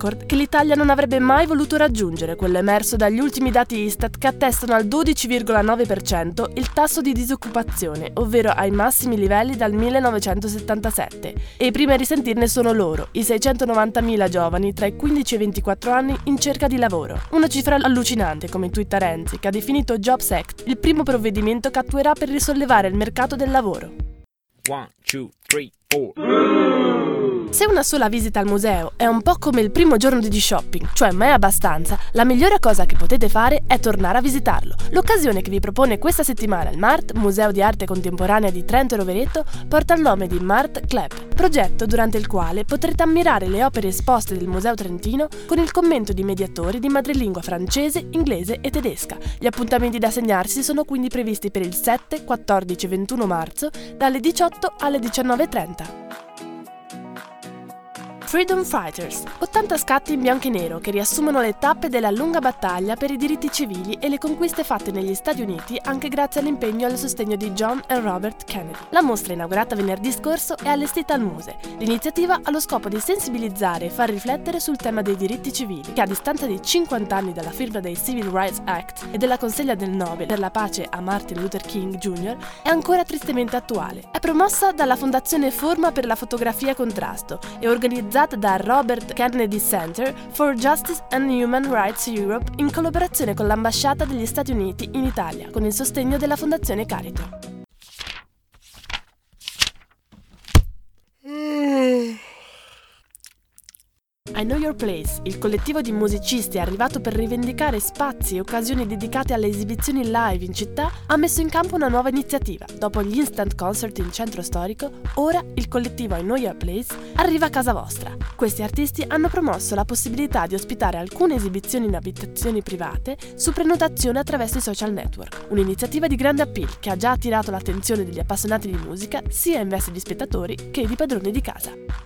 Record che l'Italia non avrebbe mai voluto raggiungere, quello emerso dagli ultimi dati Istat che attestano al 12,9% il tasso di disoccupazione, ovvero ai massimi livelli dal 1977. E i primi a risentirne sono loro, i 690.000 giovani tra i 15 e i 24 anni in cerca di lavoro. Una cifra allucinante, come twitta Renzi, che ha definito Jobs Act il primo provvedimento che attuerà per risollevare il mercato del lavoro. One, two, three, four. Se una sola visita al museo è un po' come il primo giorno di shopping, cioè mai abbastanza, la migliore cosa che potete fare è tornare a visitarlo. L'occasione che vi propone questa settimana il MART, Museo di Arte Contemporanea di Trento e Rovereto, porta il nome di MART Club, progetto durante il quale potrete ammirare le opere esposte del Museo Trentino con il commento di mediatori di madrelingua francese, inglese e tedesca. Gli appuntamenti da segnarsi sono quindi previsti per il 7, 14 e 21 marzo dalle 18 alle 19.30. た。Freedom Fighters, 80 scatti in bianco e nero che riassumono le tappe della lunga battaglia per i diritti civili e le conquiste fatte negli Stati Uniti anche grazie all'impegno e al sostegno di John e Robert Kennedy. La mostra inaugurata venerdì scorso è allestita al Muse. L'iniziativa ha lo scopo di sensibilizzare e far riflettere sul tema dei diritti civili, che a distanza di 50 anni dalla firma dei Civil Rights Act e della consegna del Nobel per la pace a Martin Luther King Jr., è ancora tristemente attuale. È promossa dalla Fondazione Forma per la Fotografia Contrasto e organizzata organizzata da Robert Kennedy Center for Justice and Human Rights Europe in collaborazione con l'ambasciata degli Stati Uniti in Italia, con il sostegno della Fondazione Carito. I Know Your Place, il collettivo di musicisti arrivato per rivendicare spazi e occasioni dedicate alle esibizioni live in città, ha messo in campo una nuova iniziativa. Dopo gli instant concert in centro storico, ora il collettivo I Know Your Place arriva a casa vostra. Questi artisti hanno promosso la possibilità di ospitare alcune esibizioni in abitazioni private su prenotazione attraverso i social network, un'iniziativa di grande appeal che ha già attirato l'attenzione degli appassionati di musica sia in veste di spettatori che di padroni di casa.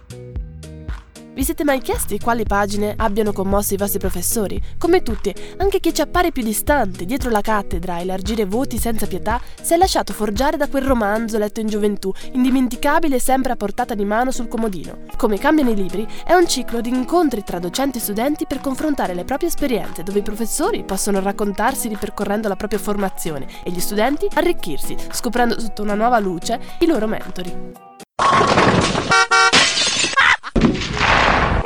Vi siete mai chiesti quali pagine abbiano commosso i vostri professori? Come tutti, anche chi ci appare più distante, dietro la cattedra a elargire voti senza pietà, si è lasciato forgiare da quel romanzo letto in gioventù, indimenticabile e sempre a portata di mano sul comodino. Come cambiano i libri, è un ciclo di incontri tra docenti e studenti per confrontare le proprie esperienze, dove i professori possono raccontarsi ripercorrendo la propria formazione e gli studenti arricchirsi, scoprendo sotto una nuova luce i loro mentori.